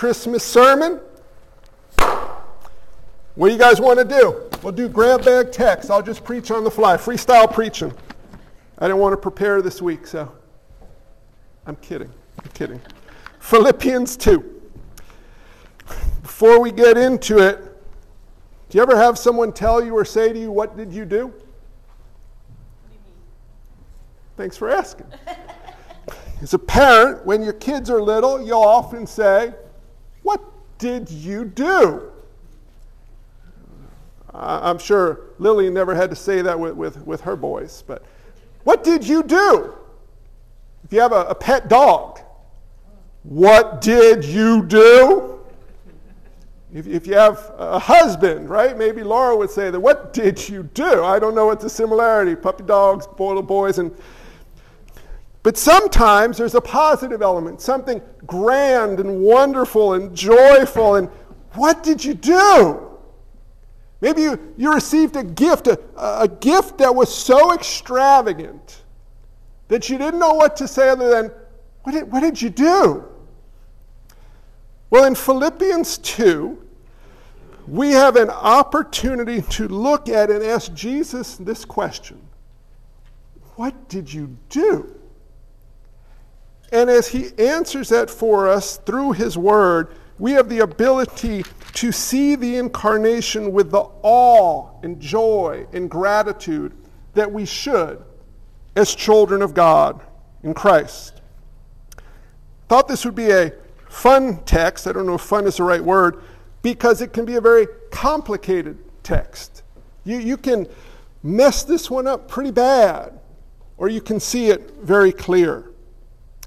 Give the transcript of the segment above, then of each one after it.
Christmas sermon. What do you guys want to do? We'll do grab bag text. I'll just preach on the fly, freestyle preaching. I didn't want to prepare this week, so I'm kidding. I'm kidding. Philippians 2. Before we get into it, do you ever have someone tell you or say to you, What did you do? Thanks for asking. As a parent, when your kids are little, you'll often say, What did you do? I'm sure Lily never had to say that with, with, with her boys, but what did you do? If you have a, a pet dog, what did you do? If, if you have a husband, right? Maybe Laura would say that, what did you do? I don't know what the similarity, puppy dogs, little boys, and but sometimes there's a positive element, something grand and wonderful and joyful. And what did you do? Maybe you, you received a gift, a, a gift that was so extravagant that you didn't know what to say other than, what did, what did you do? Well, in Philippians 2, we have an opportunity to look at and ask Jesus this question What did you do? And as he answers that for us through his word, we have the ability to see the incarnation with the awe and joy and gratitude that we should as children of God in Christ. Thought this would be a fun text. I don't know if fun is the right word, because it can be a very complicated text. You, you can mess this one up pretty bad, or you can see it very clear.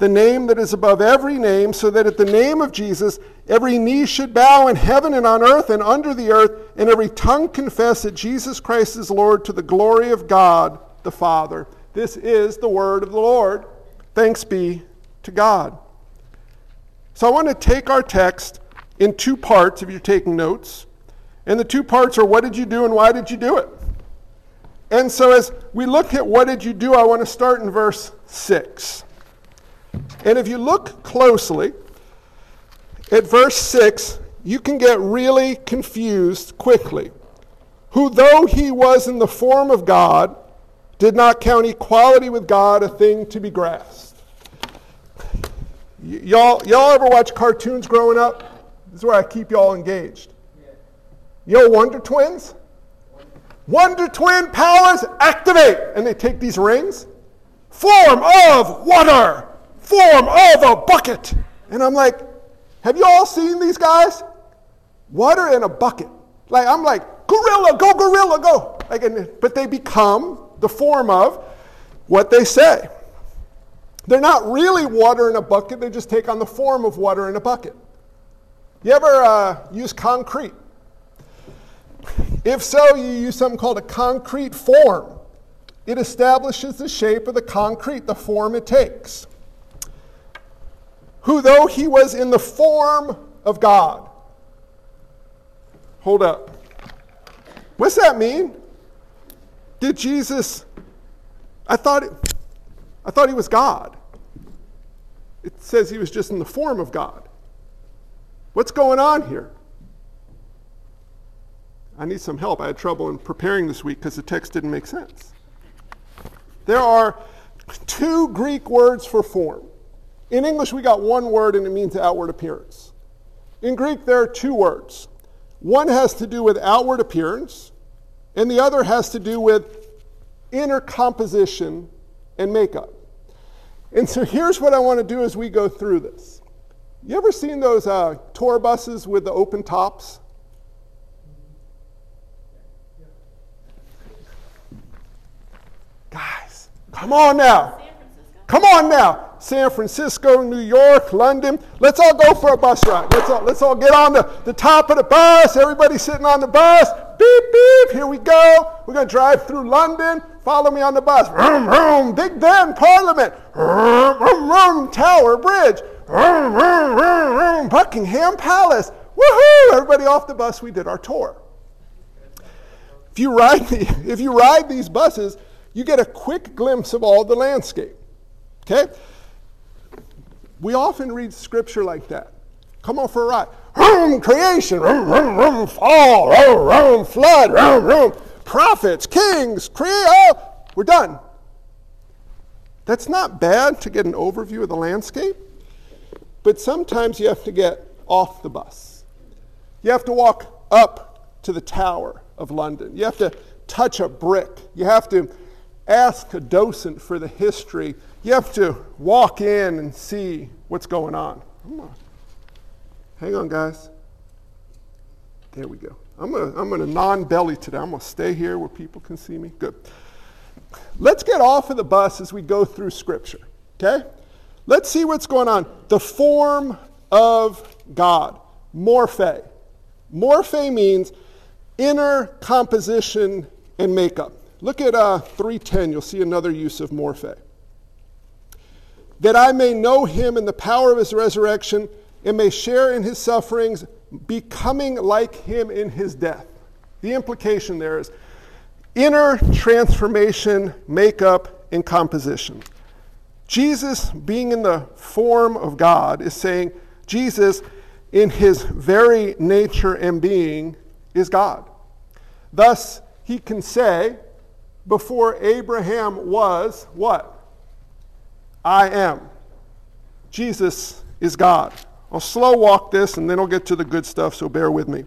the name that is above every name, so that at the name of Jesus every knee should bow in heaven and on earth and under the earth, and every tongue confess that Jesus Christ is Lord to the glory of God the Father. This is the word of the Lord. Thanks be to God. So I want to take our text in two parts if you're taking notes. And the two parts are what did you do and why did you do it? And so as we look at what did you do, I want to start in verse 6. And if you look closely at verse 6, you can get really confused quickly. Who, though he was in the form of God, did not count equality with God a thing to be grasped. Y- y'all, y'all ever watch cartoons growing up? This is where I keep y'all engaged. Yo, Wonder Twins? Wonder Twin powers activate! And they take these rings. Form of water! Form of a bucket. And I'm like, have you all seen these guys? Water in a bucket. Like, I'm like, gorilla, go, gorilla, go. Like, and, but they become the form of what they say. They're not really water in a bucket, they just take on the form of water in a bucket. You ever uh, use concrete? If so, you use something called a concrete form. It establishes the shape of the concrete, the form it takes who, though he was in the form of God, hold up. What's that mean? Did Jesus, I thought, I thought he was God. It says he was just in the form of God. What's going on here? I need some help. I had trouble in preparing this week because the text didn't make sense. There are two Greek words for form. In English, we got one word and it means outward appearance. In Greek, there are two words. One has to do with outward appearance, and the other has to do with inner composition and makeup. And so here's what I want to do as we go through this. You ever seen those uh, tour buses with the open tops? Guys, come on now. Come on now. San Francisco, New York, London. Let's all go for a bus ride. Let's all, let's all get on the, the top of the bus. Everybody sitting on the bus. Beep, beep. Here we go. We're going to drive through London. Follow me on the bus. Vroom, vroom. Big Ben, Parliament. Vroom, vroom, vroom. Tower Bridge. Vroom, vroom, vroom, vroom. Buckingham Palace. Woohoo! Everybody off the bus. We did our tour. If you ride, the, if you ride these buses, you get a quick glimpse of all the landscape. Okay? We often read scripture like that. Come on for a ride. Room, creation, room, room, room, fall, room, room, flood, room, room, prophets, kings, create. We're done. That's not bad to get an overview of the landscape, but sometimes you have to get off the bus. You have to walk up to the Tower of London. You have to touch a brick. You have to ask a docent for the history you have to walk in and see what's going on. on. Hang on, guys. There we go. I'm going to I'm gonna non belly today. I'm going to stay here where people can see me. Good. Let's get off of the bus as we go through Scripture, okay? Let's see what's going on. The form of God, morphe. Morphe means inner composition and makeup. Look at uh, 310, you'll see another use of morphe that I may know him in the power of his resurrection and may share in his sufferings, becoming like him in his death. The implication there is inner transformation, makeup, and composition. Jesus, being in the form of God, is saying Jesus, in his very nature and being, is God. Thus, he can say, before Abraham was, what? I am. Jesus is God. I'll slow walk this and then I'll get to the good stuff, so bear with me.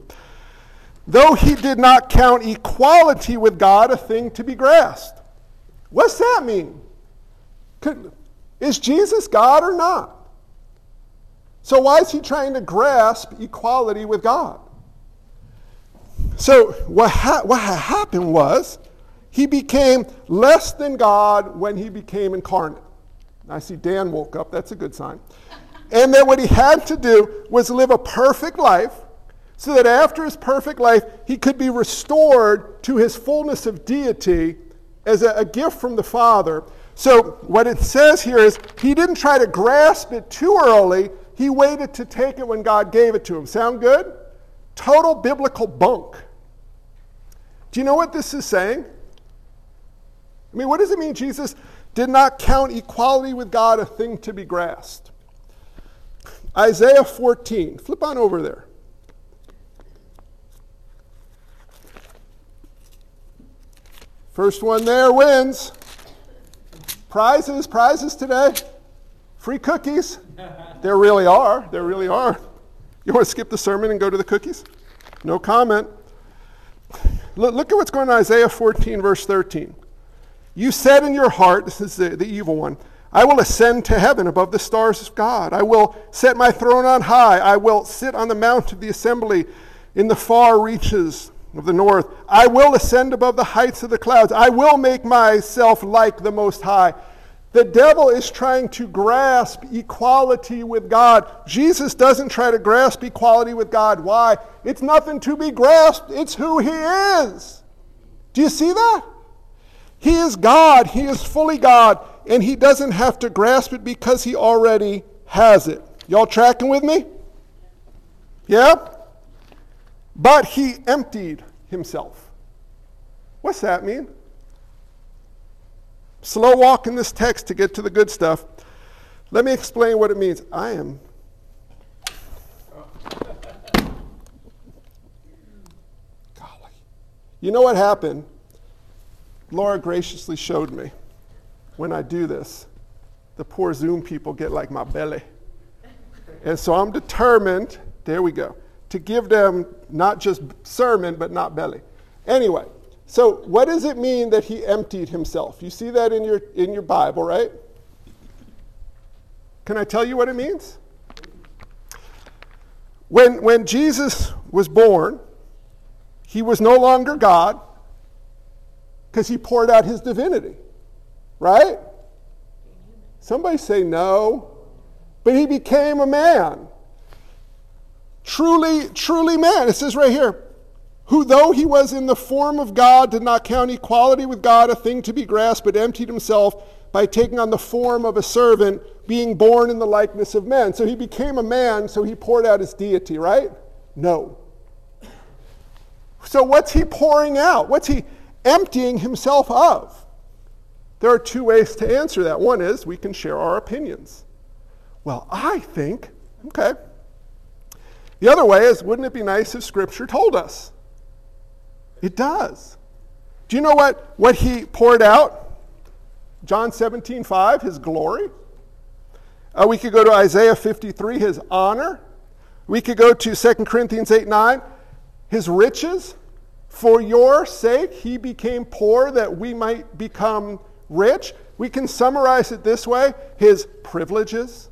Though he did not count equality with God a thing to be grasped. What's that mean? Is Jesus God or not? So why is he trying to grasp equality with God? So what, ha- what happened was he became less than God when he became incarnate. I see Dan woke up. That's a good sign. And that what he had to do was live a perfect life so that after his perfect life, he could be restored to his fullness of deity as a, a gift from the Father. So, what it says here is he didn't try to grasp it too early, he waited to take it when God gave it to him. Sound good? Total biblical bunk. Do you know what this is saying? I mean, what does it mean Jesus did not count equality with God a thing to be grasped. Isaiah 14, flip on over there. First one there wins. Prizes, prizes today. Free cookies. There really are. There really are. You want to skip the sermon and go to the cookies? No comment. Look, at what's going on Isaiah 14, verse 13. You said in your heart, this is the, the evil one, I will ascend to heaven above the stars of God. I will set my throne on high. I will sit on the mount of the assembly in the far reaches of the north. I will ascend above the heights of the clouds. I will make myself like the Most High. The devil is trying to grasp equality with God. Jesus doesn't try to grasp equality with God. Why? It's nothing to be grasped, it's who he is. Do you see that? He is God, He is fully God, and He doesn't have to grasp it because He already has it. Y'all tracking with me? Yeah? But He emptied Himself. What's that mean? Slow walk in this text to get to the good stuff. Let me explain what it means. I am. Golly. You know what happened? Laura graciously showed me when I do this, the poor Zoom people get like my belly. And so I'm determined There we go. To give them not just sermon, but not belly. Anyway, so what does it mean that he emptied himself? You see that in your, in your Bible, right? Can I tell you what it means? When, when Jesus was born, he was no longer God because he poured out his divinity, right? Somebody say no. But he became a man. Truly, truly man. It says right here, who though he was in the form of God, did not count equality with God a thing to be grasped, but emptied himself by taking on the form of a servant, being born in the likeness of men. So he became a man, so he poured out his deity, right? No. So what's he pouring out? What's he emptying himself of? There are two ways to answer that. One is we can share our opinions. Well, I think, okay. The other way is wouldn't it be nice if Scripture told us? It does. Do you know what, what he poured out? John 17, 5, his glory. Uh, we could go to Isaiah 53, his honor. We could go to 2 Corinthians 8, 9, his riches. For your sake, he became poor that we might become rich. We can summarize it this way his privileges.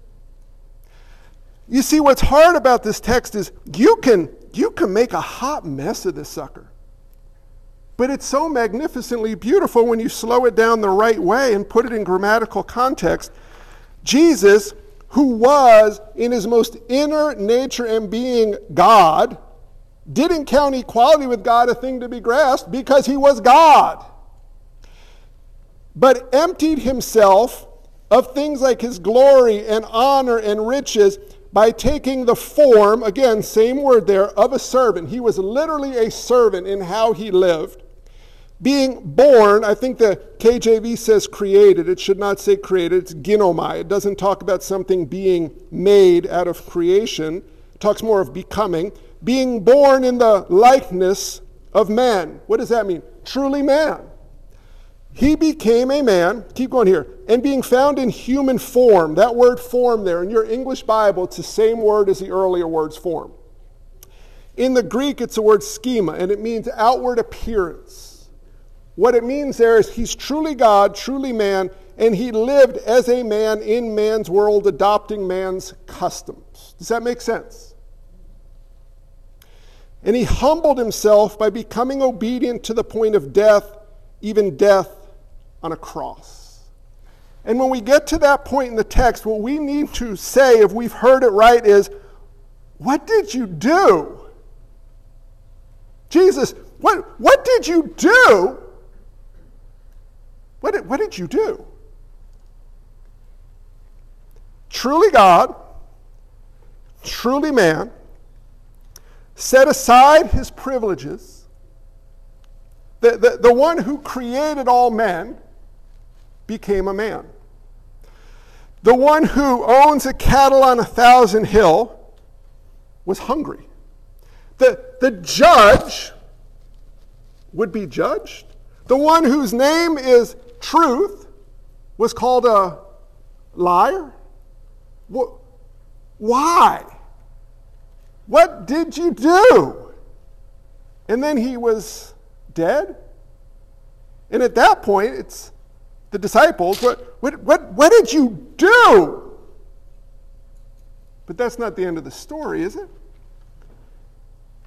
You see, what's hard about this text is you can, you can make a hot mess of this sucker. But it's so magnificently beautiful when you slow it down the right way and put it in grammatical context. Jesus, who was in his most inner nature and being God, didn't count equality with God a thing to be grasped because he was God, but emptied himself of things like his glory and honor and riches by taking the form, again, same word there, of a servant. He was literally a servant in how he lived being born, I think the KJV says created. It should not say created. It's ginomai. It doesn't talk about something being made out of creation. It talks more of becoming. Being born in the likeness of man. What does that mean? Truly man. He became a man, keep going here, and being found in human form. That word form there, in your English Bible, it's the same word as the earlier words form. In the Greek, it's the word schema, and it means outward appearance. What it means there is he's truly God, truly man, and he lived as a man in man's world, adopting man's customs. Does that make sense? And he humbled himself by becoming obedient to the point of death, even death on a cross. And when we get to that point in the text, what we need to say, if we've heard it right, is what did you do? Jesus, what, what did you do what did, what did you do? Truly God, truly man, set aside his privileges. The, the, the one who created all men became a man. The one who owns a cattle on a thousand hill was hungry. The, the judge would be judged. The one whose name is truth was called a liar? Why? What did you do? And then he was dead. And at that point, it's the disciples. What, what, what, what did you do? But that's not the end of the story, is it?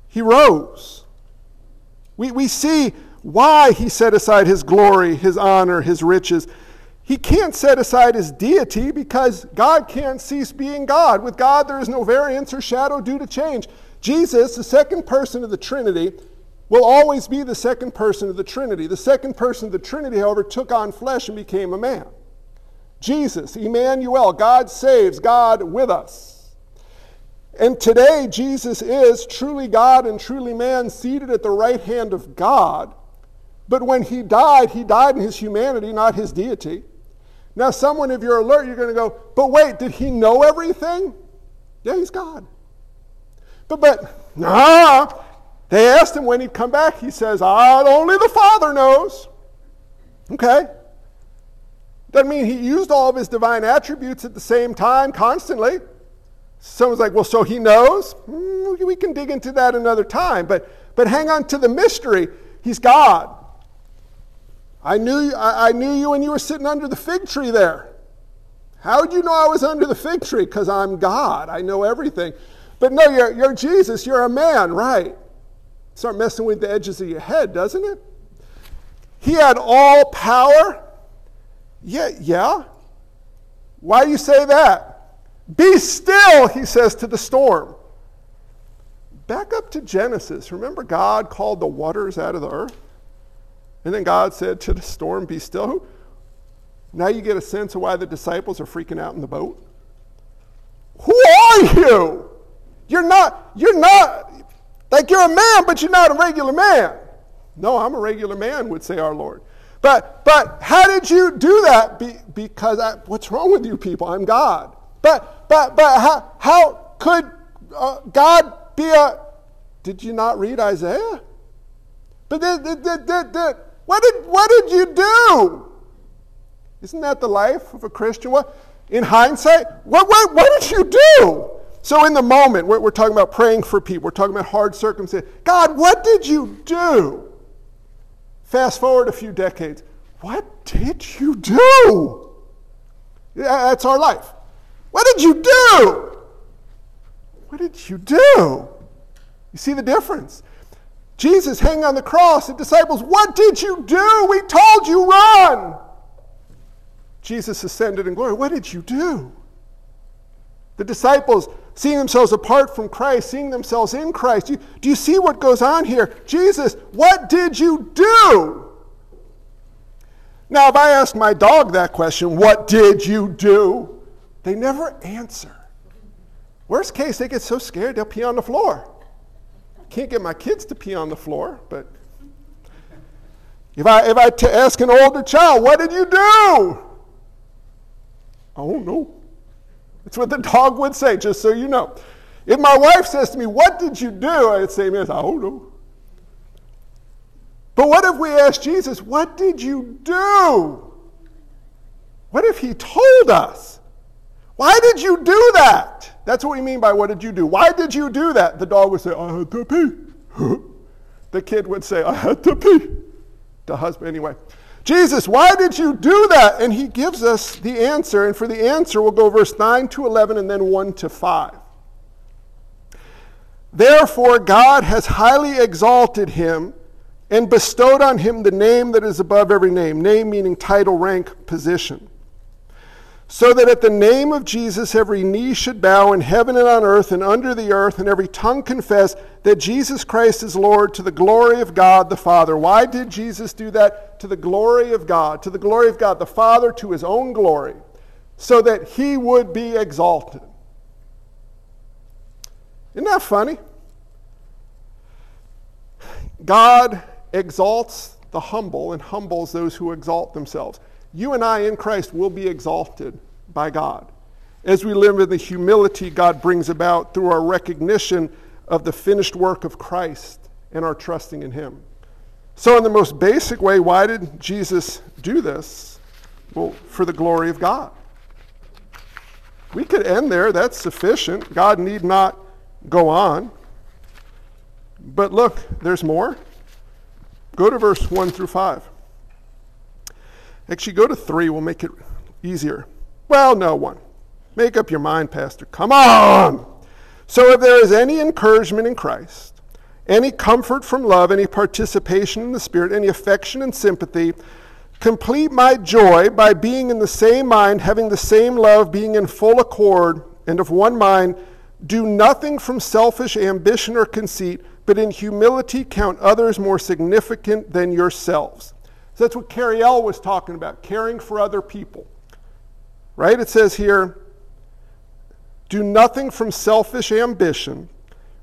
He rose. We, we see why he set aside his glory, his honor, his riches. He can't set aside his deity because God can't cease being God. With God, there is no variance or shadow due to change. Jesus, the second person of the Trinity, will always be the second person of the Trinity. The second person of the Trinity, however, took on flesh and became a man. Jesus, Emmanuel, God saves, God with us. And today, Jesus is truly God and truly man, seated at the right hand of God but when he died, he died in his humanity, not his deity. Now, someone, if you're alert, you're going to go, but wait, did he know everything? Yeah, he's God. But, but, nah. They asked him when he'd come back. He says, ah, only the Father knows. Okay. Doesn't mean he used all of his divine attributes at the same time constantly. Someone's like, well, so he knows? Mm, we can dig into that another time. But, but hang on to the mystery. He's God. I knew, I, I knew you when you were sitting under the fig tree there. How would you know I was under the fig tree? Because I'm God. I know everything. But no, you're, you're Jesus. You're a man, right? Start messing with the edges of your head, doesn't it? He had all power. Yeah, yeah. Why do you say that? Be still, he says to the storm. Back up to Genesis. Remember, God called the waters out of the earth? And then God said to the storm, Be still. Now you get a sense of why the disciples are freaking out in the boat. Who are you? You're not, you're not, like you're a man, but you're not a regular man. No, I'm a regular man, would say our Lord. But, but how did you do that? Be, because I, what's wrong with you people? I'm God. But, but, but how, how could uh, God be a. Did you not read Isaiah? But did, did, did, what, did, what did you do? Isn't that the life of a Christian? What, in hindsight, what, what, what did you do? So, in the moment, we're, we're talking about praying for people, we're talking about hard circumstances. God, what did you do? Fast forward a few decades. What did you do? Yeah, that's our life. What did you do? What did you do? You see the difference? Jesus hanging on the cross, the disciples, what did you do? We told you run. Jesus ascended in glory. What did you do? The disciples seeing themselves apart from Christ, seeing themselves in Christ. You, do you see what goes on here? Jesus, what did you do? Now, if I ask my dog that question, what did you do? They never answer. Worst case, they get so scared they'll pee on the floor. Can't get my kids to pee on the floor, but if I if I t- ask an older child, what did you do? I don't know. That's what the dog would say, just so you know. If my wife says to me, What did you do? I'd say, I don't know. But what if we ask Jesus, What did you do? What if he told us? Why did you do that? That's what we mean by what did you do? Why did you do that? The dog would say, I had to pee. the kid would say, I had to pee. The husband, anyway. Jesus, why did you do that? And he gives us the answer. And for the answer, we'll go verse 9 to 11 and then 1 to 5. Therefore, God has highly exalted him and bestowed on him the name that is above every name. Name meaning title, rank, position so that at the name of Jesus every knee should bow in heaven and on earth and under the earth, and every tongue confess that Jesus Christ is Lord to the glory of God the Father. Why did Jesus do that? To the glory of God, to the glory of God the Father, to his own glory, so that he would be exalted. Isn't that funny? God exalts the humble and humbles those who exalt themselves you and I in Christ will be exalted by God. As we live in the humility God brings about through our recognition of the finished work of Christ and our trusting in Him. So, in the most basic way, why did Jesus do this? Well, for the glory of God. We could end there, that's sufficient. God need not go on. But look, there's more. Go to verse 1 through 5. Actually, go to three. We'll make it easier. Well, no one. Make up your mind, Pastor. Come on. So, if there is any encouragement in Christ, any comfort from love, any participation in the Spirit, any affection and sympathy, complete my joy by being in the same mind, having the same love, being in full accord, and of one mind. Do nothing from selfish ambition or conceit, but in humility count others more significant than yourselves. So that's what Carrie L was talking about, caring for other people. Right? It says here, do nothing from selfish ambition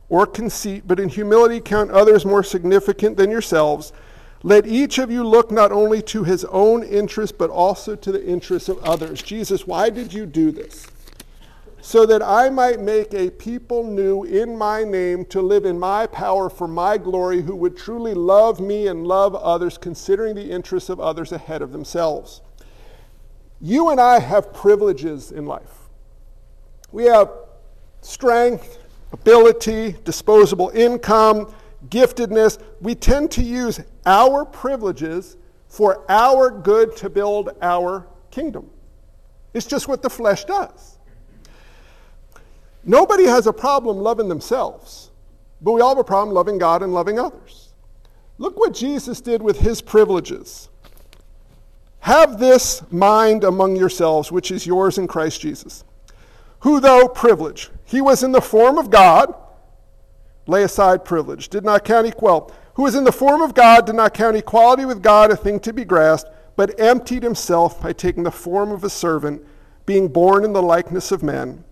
or conceit, but in humility count others more significant than yourselves. Let each of you look not only to his own interest, but also to the interests of others. Jesus, why did you do this? So that I might make a people new in my name to live in my power for my glory, who would truly love me and love others, considering the interests of others ahead of themselves. You and I have privileges in life. We have strength, ability, disposable income, giftedness. We tend to use our privileges for our good to build our kingdom. It's just what the flesh does. Nobody has a problem loving themselves, but we all have a problem loving God and loving others. Look what Jesus did with his privileges. Have this mind among yourselves, which is yours in Christ Jesus, who, though privileged, he was in the form of God, lay aside privilege, did not count equal, who was in the form of God, did not count equality with God a thing to be grasped, but emptied himself by taking the form of a servant, being born in the likeness of men.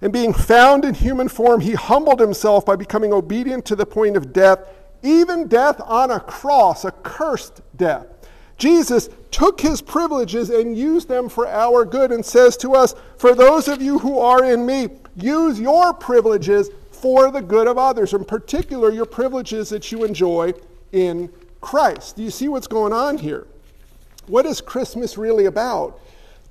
And being found in human form, he humbled himself by becoming obedient to the point of death, even death on a cross, a cursed death. Jesus took his privileges and used them for our good and says to us, For those of you who are in me, use your privileges for the good of others, in particular, your privileges that you enjoy in Christ. Do you see what's going on here? What is Christmas really about?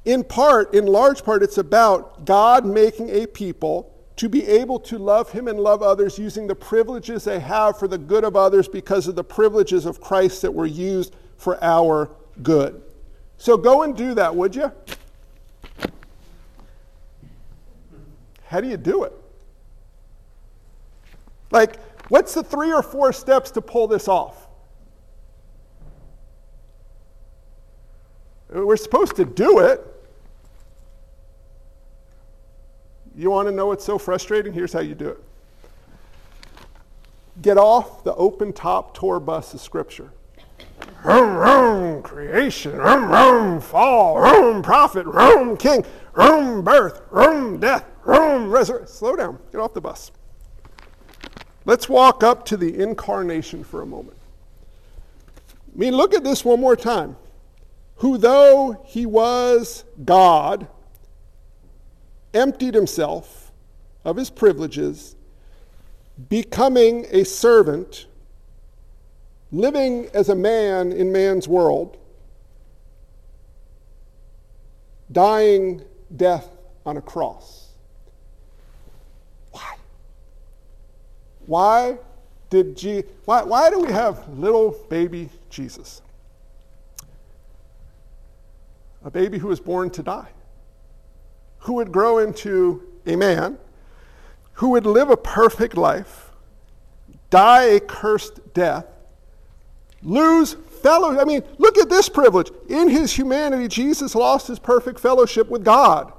In part, in large part, it's about God making a people to be able to love Him and love others using the privileges they have for the good of others because of the privileges of Christ that were used for our good. So go and do that, would you? How do you do it? Like, what's the three or four steps to pull this off? We're supposed to do it. You want to know what's so frustrating? Here's how you do it get off the open top tour bus of Scripture. Rum, rum, creation, rum, rum, fall, rum, prophet, rum, king, rum, birth, rum, death, rum, resurrection. Slow down. Get off the bus. Let's walk up to the incarnation for a moment. I mean, look at this one more time. Who, though he was God, emptied himself of his privileges, becoming a servant living as a man in man's world, dying death on a cross. Why? Why did Je- why, why do we have little baby Jesus? A baby who was born to die, who would grow into a man, who would live a perfect life, die a cursed death, lose fellowship. I mean, look at this privilege. In his humanity, Jesus lost his perfect fellowship with God.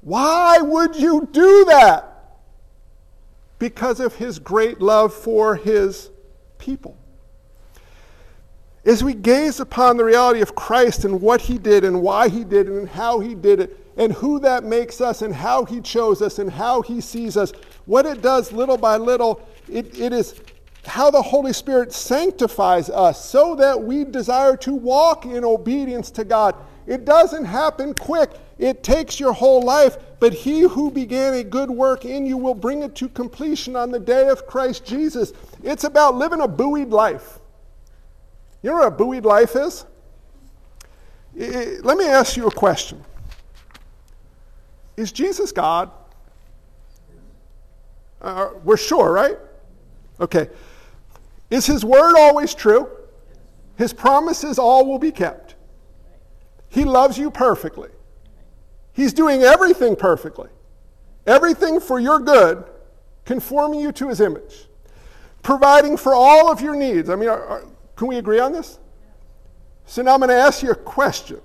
Why would you do that? Because of his great love for his people. As we gaze upon the reality of Christ and what he did and why he did it and how he did it and who that makes us and how he chose us and how he sees us, what it does little by little, it, it is how the Holy Spirit sanctifies us so that we desire to walk in obedience to God. It doesn't happen quick. It takes your whole life, but he who began a good work in you will bring it to completion on the day of Christ Jesus. It's about living a buoyed life. You know what a buoyed life is? let me ask you a question Is Jesus God? Uh, we're sure, right? Okay. Is his word always true? His promises all will be kept. He loves you perfectly. He's doing everything perfectly. Everything for your good, conforming you to his image, providing for all of your needs. I mean, are, are, can we agree on this? So now I'm going to ask you a question.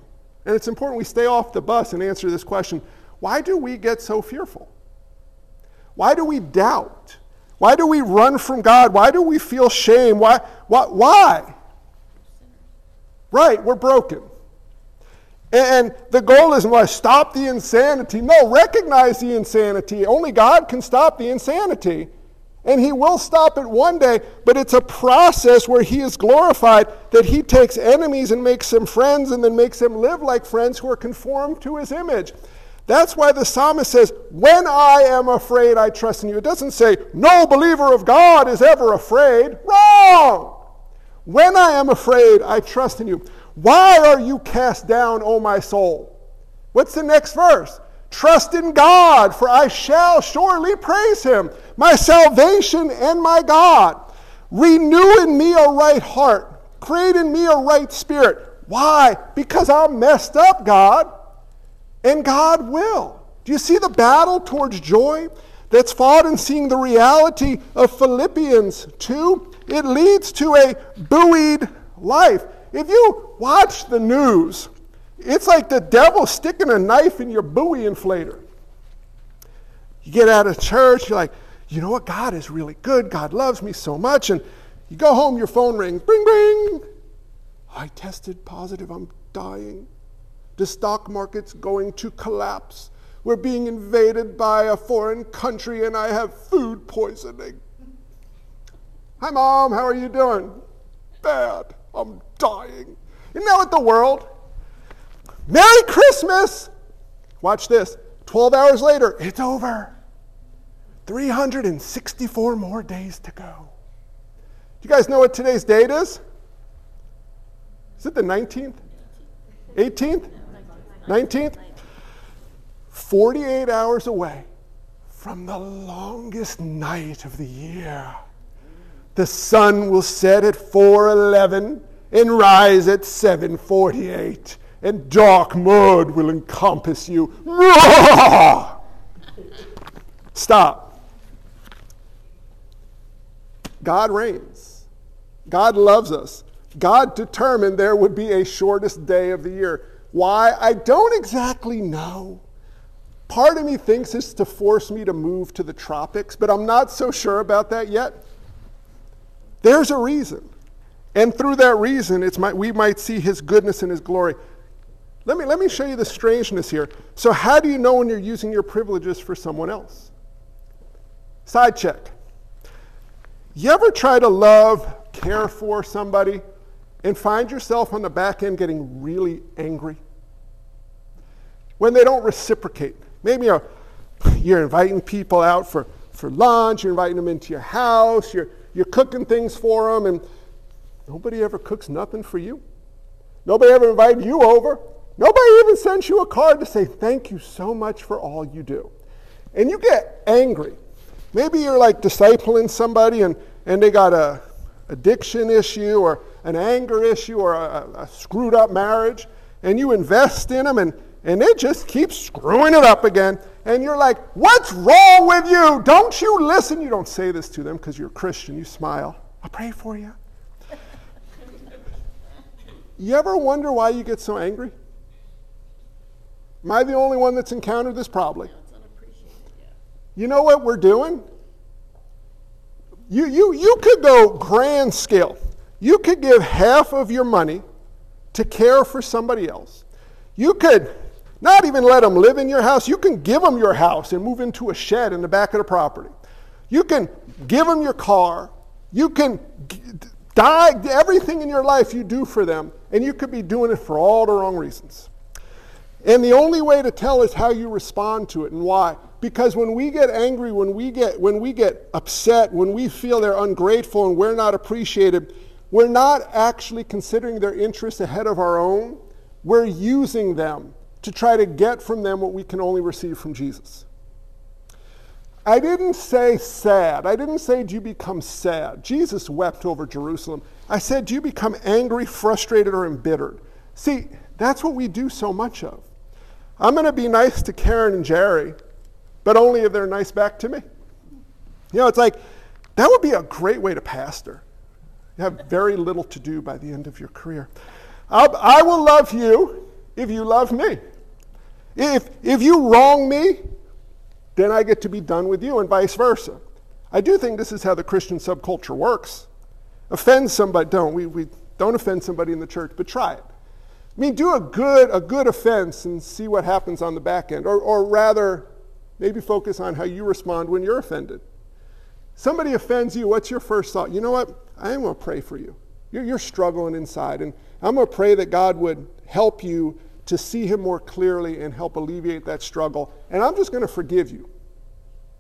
And it's important we stay off the bus and answer this question. Why do we get so fearful? Why do we doubt? Why do we run from God? Why do we feel shame? Why? Why? why? Right, we're broken. And the goal isn't stop the insanity. No, recognize the insanity. Only God can stop the insanity. And He will stop it one day, but it's a process where He is glorified that He takes enemies and makes them friends and then makes them live like friends who are conformed to His image. That's why the psalmist says, When I am afraid, I trust in you. It doesn't say, No believer of God is ever afraid. Wrong! When I am afraid, I trust in you. Why are you cast down, O my soul? What's the next verse? Trust in God, for I shall surely praise him, my salvation and my God. Renew in me a right heart, create in me a right spirit. Why? Because I'm messed up, God, and God will. Do you see the battle towards joy that's fought in seeing the reality of Philippians 2? It leads to a buoyed life. If you watch the news, it's like the devil sticking a knife in your buoy inflator. You get out of church, you're like, you know what? God is really good. God loves me so much. And you go home, your phone rings. Bring, bring. I tested positive. I'm dying. The stock market's going to collapse. We're being invaded by a foreign country, and I have food poisoning. Hi, Mom. How are you doing? Bad. I'm dying. Isn't that what the world? Merry Christmas! Watch this. 12 hours later, it's over. 364 more days to go. Do you guys know what today's date is? Is it the 19th? 18th? 19th? 48 hours away from the longest night of the year. The sun will set at 4:11 and rise at 7:48 and dark mud will encompass you. Stop. God reigns. God loves us. God determined there would be a shortest day of the year. Why? I don't exactly know. Part of me thinks it's to force me to move to the tropics, but I'm not so sure about that yet. There's a reason. And through that reason, it's my, we might see his goodness and his glory. Let me, let me show you the strangeness here. So, how do you know when you're using your privileges for someone else? Side check. You ever try to love, care for somebody, and find yourself on the back end getting really angry? When they don't reciprocate. Maybe you're, you're inviting people out for, for lunch, you're inviting them into your house, you're, you're cooking things for them, and nobody ever cooks nothing for you. Nobody ever invited you over. Nobody even sends you a card to say, Thank you so much for all you do. And you get angry. Maybe you're like discipling somebody and, and they got a addiction issue or an anger issue or a, a screwed up marriage, and you invest in them and, and they just keep screwing it up again. And you're like, What's wrong with you? Don't you listen? You don't say this to them because you're a Christian. You smile. I'll pray for you. you ever wonder why you get so angry? Am I the only one that's encountered this? Probably. You know what we're doing? You, you, you could go grand scale. You could give half of your money to care for somebody else. You could not even let them live in your house. You can give them your house and move into a shed in the back of the property. You can give them your car. You can die everything in your life you do for them, and you could be doing it for all the wrong reasons. And the only way to tell is how you respond to it and why. Because when we get angry, when we get, when we get upset, when we feel they're ungrateful and we're not appreciated, we're not actually considering their interests ahead of our own. We're using them to try to get from them what we can only receive from Jesus. I didn't say sad. I didn't say, do you become sad? Jesus wept over Jerusalem. I said, do you become angry, frustrated, or embittered? See, that's what we do so much of. I'm going to be nice to Karen and Jerry, but only if they're nice back to me. You know, it's like that would be a great way to pastor. You have very little to do by the end of your career. I'll, I will love you if you love me. If, if you wrong me, then I get to be done with you, and vice versa. I do think this is how the Christian subculture works. Offend somebody, don't. We, we don't offend somebody in the church, but try it. I mean, do a good, a good offense and see what happens on the back end. Or, or rather, maybe focus on how you respond when you're offended. Somebody offends you, what's your first thought? You know what? I am going to pray for you. You're, you're struggling inside, and I'm going to pray that God would help you to see Him more clearly and help alleviate that struggle. And I'm just going to forgive you.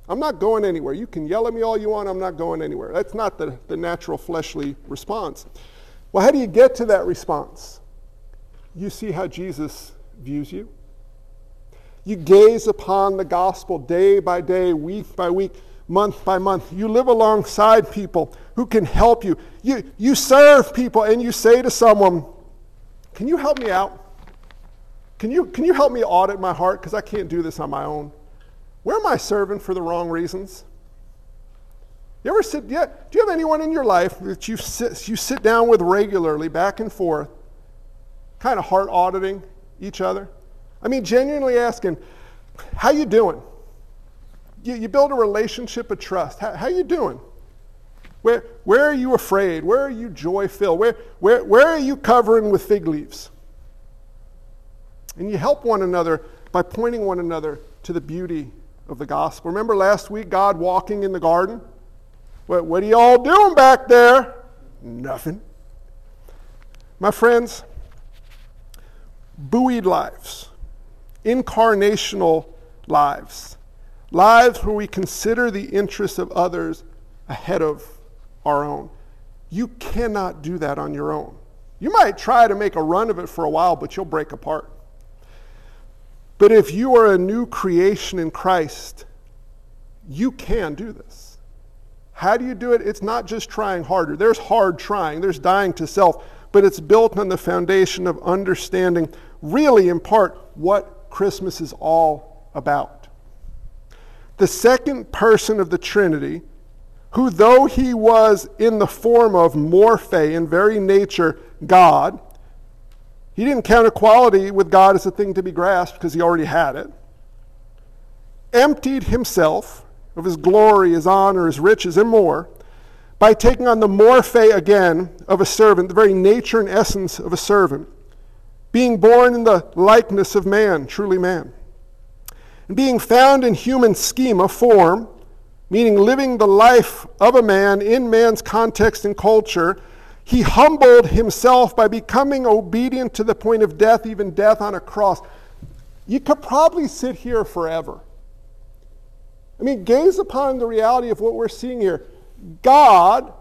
I'm not going anywhere. You can yell at me all you want, I'm not going anywhere. That's not the, the natural fleshly response. Well, how do you get to that response? you see how Jesus views you? You gaze upon the gospel day by day, week by week, month by month. You live alongside people who can help you. You, you serve people and you say to someone, Can you help me out? Can you, can you help me audit my heart? Because I can't do this on my own. Where am I serving for the wrong reasons? You ever sit, yeah, do you have anyone in your life that you sit, you sit down with regularly, back and forth, kind of heart auditing each other? I mean, genuinely asking, how you doing? You, you build a relationship of trust. How, how you doing? Where, where are you afraid? Where are you joy filled? Where, where, where are you covering with fig leaves? And you help one another by pointing one another to the beauty of the gospel. Remember last week, God walking in the garden? What, what are you all doing back there? Nothing. My friends, buoyed lives, incarnational lives, lives where we consider the interests of others ahead of our own. You cannot do that on your own. You might try to make a run of it for a while, but you'll break apart. But if you are a new creation in Christ, you can do this. How do you do it? It's not just trying harder. There's hard trying, there's dying to self, but it's built on the foundation of understanding, really, in part, what Christmas is all about. The second person of the Trinity, who, though he was in the form of morphe, in very nature, God, he didn't count equality with God as a thing to be grasped because he already had it, emptied himself of his glory, his honor, his riches, and more, by taking on the morphe again of a servant, the very nature and essence of a servant, being born in the likeness of man, truly man, being found in human schema, form, meaning living the life of a man in man's context and culture, he humbled himself by becoming obedient to the point of death, even death on a cross. You could probably sit here forever I mean, gaze upon the reality of what we're seeing here. God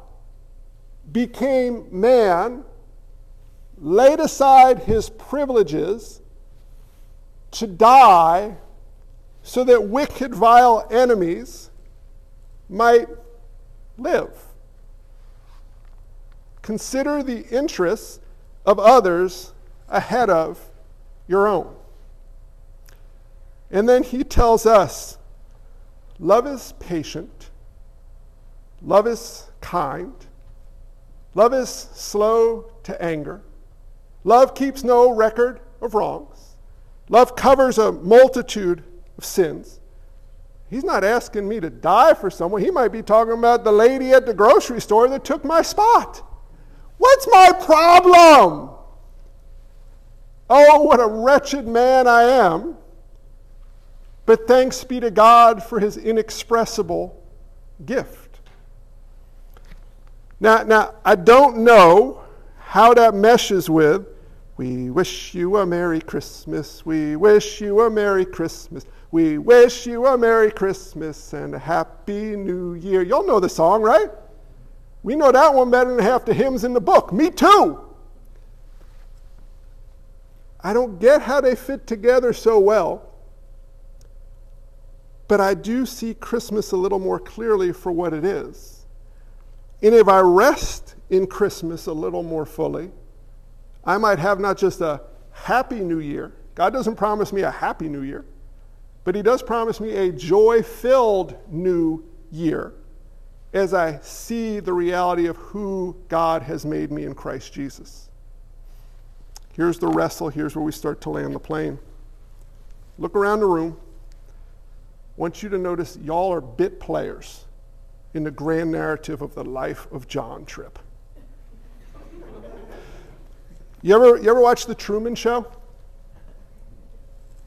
became man, laid aside his privileges to die so that wicked, vile enemies might live. Consider the interests of others ahead of your own. And then he tells us Love is patient. Love is kind. Love is slow to anger. Love keeps no record of wrongs. Love covers a multitude of sins. He's not asking me to die for someone. He might be talking about the lady at the grocery store that took my spot. What's my problem? Oh, what a wretched man I am. But thanks be to God for his inexpressible gift. Now, now I don't know how that meshes with we wish you a Merry Christmas. We wish you a Merry Christmas. We wish you a Merry Christmas and a Happy New Year. Y'all know the song, right? We know that one better than half the hymns in the book. Me too. I don't get how they fit together so well. But I do see Christmas a little more clearly for what it is. And if I rest in Christmas a little more fully, I might have not just a happy new year. God doesn't promise me a happy new year, but He does promise me a joy filled new year as I see the reality of who God has made me in Christ Jesus. Here's the wrestle. Here's where we start to land the plane. Look around the room I want you to notice y'all are bit players in the grand narrative of the life of John trip. You ever, you ever watch The Truman Show?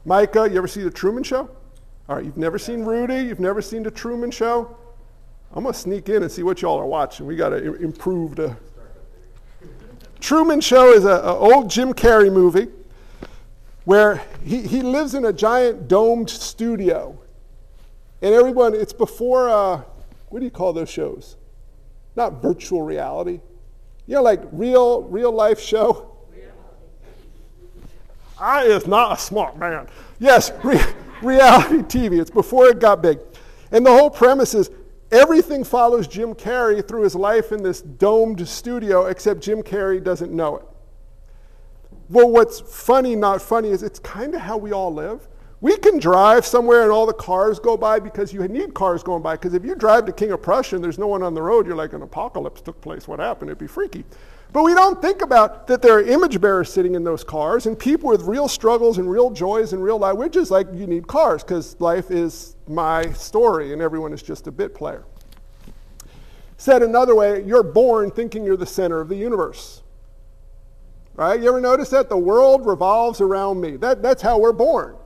Micah, you ever see The Truman Show? All right, you've never seen Rudy, you've never seen The Truman Show? I'm going to sneak in and see what y'all are watching. We got to improve the. Truman Show is an old Jim Carrey movie where he, he lives in a giant domed studio and everyone, it's before, uh, what do you call those shows? Not virtual reality. You know, like real, real life show? I is not a smart man. Yes, re- reality TV. It's before it got big. And the whole premise is everything follows Jim Carrey through his life in this domed studio, except Jim Carrey doesn't know it. Well, what's funny, not funny, is it's kind of how we all live. We can drive somewhere and all the cars go by because you need cars going by. Because if you drive to King of Prussia and there's no one on the road, you're like an apocalypse took place. What happened? It'd be freaky. But we don't think about that there are image bearers sitting in those cars and people with real struggles and real joys and real life, which is like you need cars because life is my story and everyone is just a bit player. Said another way, you're born thinking you're the center of the universe. Right? You ever notice that? The world revolves around me. That, that's how we're born.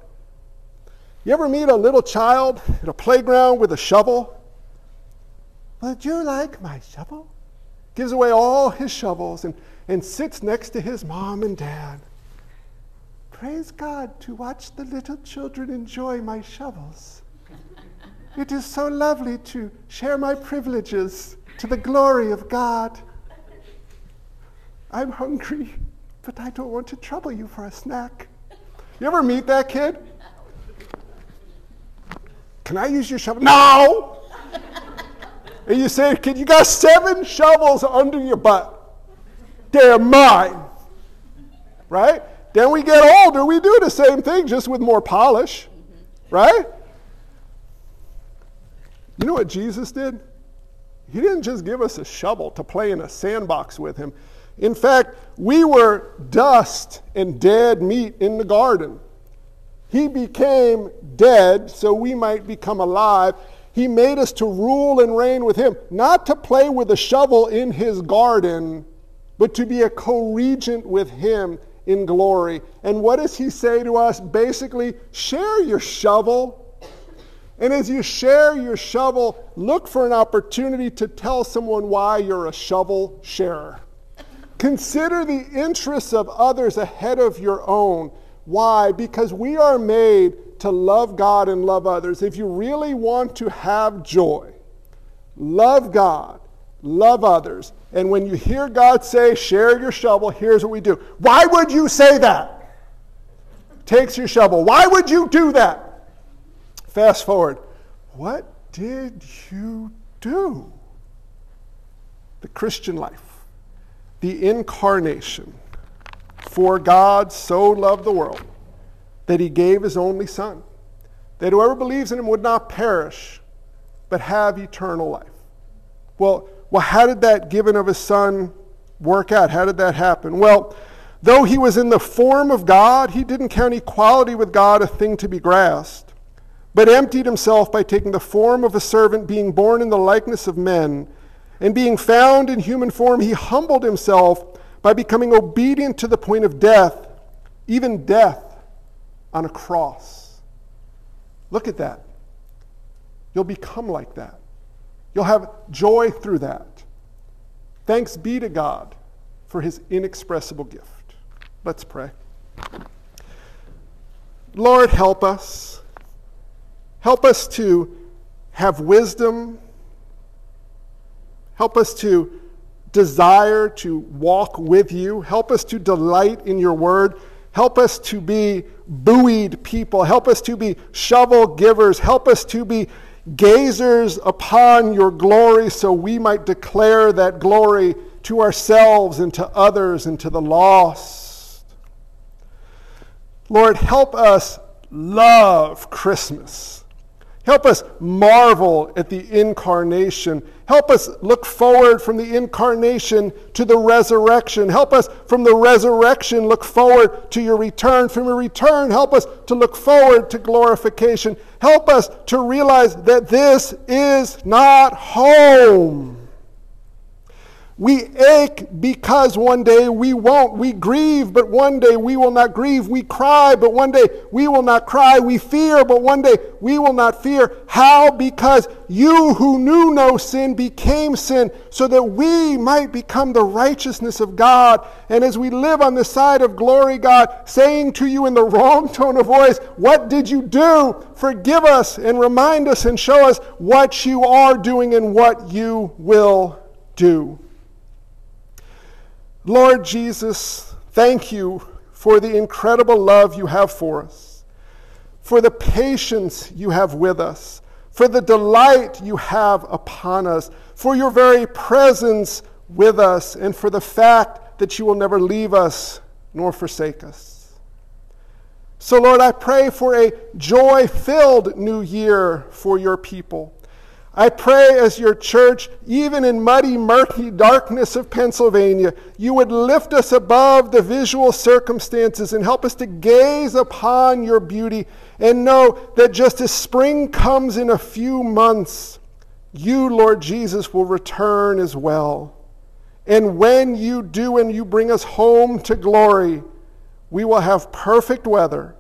You ever meet a little child at a playground with a shovel? Would you like my shovel? Gives away all his shovels and, and sits next to his mom and dad. Praise God to watch the little children enjoy my shovels. It is so lovely to share my privileges to the glory of God. I'm hungry, but I don't want to trouble you for a snack. You ever meet that kid? Can I use your shovel? No! And you say, Kid, you got seven shovels under your butt. They're mine. Right? Then we get older, we do the same thing, just with more polish. Right? You know what Jesus did? He didn't just give us a shovel to play in a sandbox with him. In fact, we were dust and dead meat in the garden. He became dead so we might become alive. He made us to rule and reign with Him, not to play with a shovel in His garden, but to be a co regent with Him in glory. And what does He say to us? Basically, share your shovel. And as you share your shovel, look for an opportunity to tell someone why you're a shovel sharer. Consider the interests of others ahead of your own. Why? Because we are made to love God and love others. If you really want to have joy, love God, love others. And when you hear God say, share your shovel, here's what we do. Why would you say that? Takes your shovel. Why would you do that? Fast forward. What did you do? The Christian life, the incarnation for God so loved the world that he gave his only Son, that whoever believes in him would not perish, but have eternal life. Well, well, how did that giving of his Son work out? How did that happen? Well, though he was in the form of God, he didn't count equality with God a thing to be grasped, but emptied himself by taking the form of a servant, being born in the likeness of men. And being found in human form, he humbled himself by becoming obedient to the point of death, even death on a cross. Look at that. You'll become like that. You'll have joy through that. Thanks be to God for his inexpressible gift. Let's pray. Lord, help us. Help us to have wisdom. Help us to desire to walk with you. Help us to delight in your word. Help us to be buoyed people. Help us to be shovel givers. Help us to be gazers upon your glory so we might declare that glory to ourselves and to others and to the lost. Lord, help us love Christmas. Help us marvel at the incarnation. Help us look forward from the incarnation to the resurrection. Help us from the resurrection look forward to your return. From your return, help us to look forward to glorification. Help us to realize that this is not home. We ache because one day we won't. We grieve, but one day we will not grieve. We cry, but one day we will not cry. We fear, but one day we will not fear. How? Because you who knew no sin became sin so that we might become the righteousness of God. And as we live on the side of glory, God, saying to you in the wrong tone of voice, What did you do? Forgive us and remind us and show us what you are doing and what you will do. Lord Jesus, thank you for the incredible love you have for us. for the patience you have with us, for the delight you have upon us, for your very presence with us, and for the fact that you will never leave us nor forsake us. So, Lord, I pray for a joy filled new year for your people. I pray as your church, even in muddy, murky darkness of Pennsylvania, you would lift us above the visual circumstances and help us to gaze upon your beauty and know that just as spring comes in a few months, you, Lord Jesus, will return as well. And when you do and you bring us home to glory, we will have perfect weather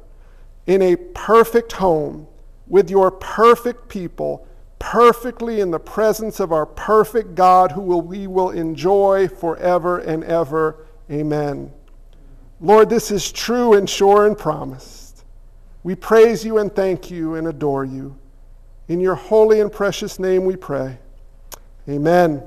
in a perfect home with your perfect people, perfectly in the presence of our perfect God, who will, we will enjoy forever and ever. Amen. Lord, this is true and sure and promised. We praise you and thank you and adore you. In your holy and precious name we pray. Amen.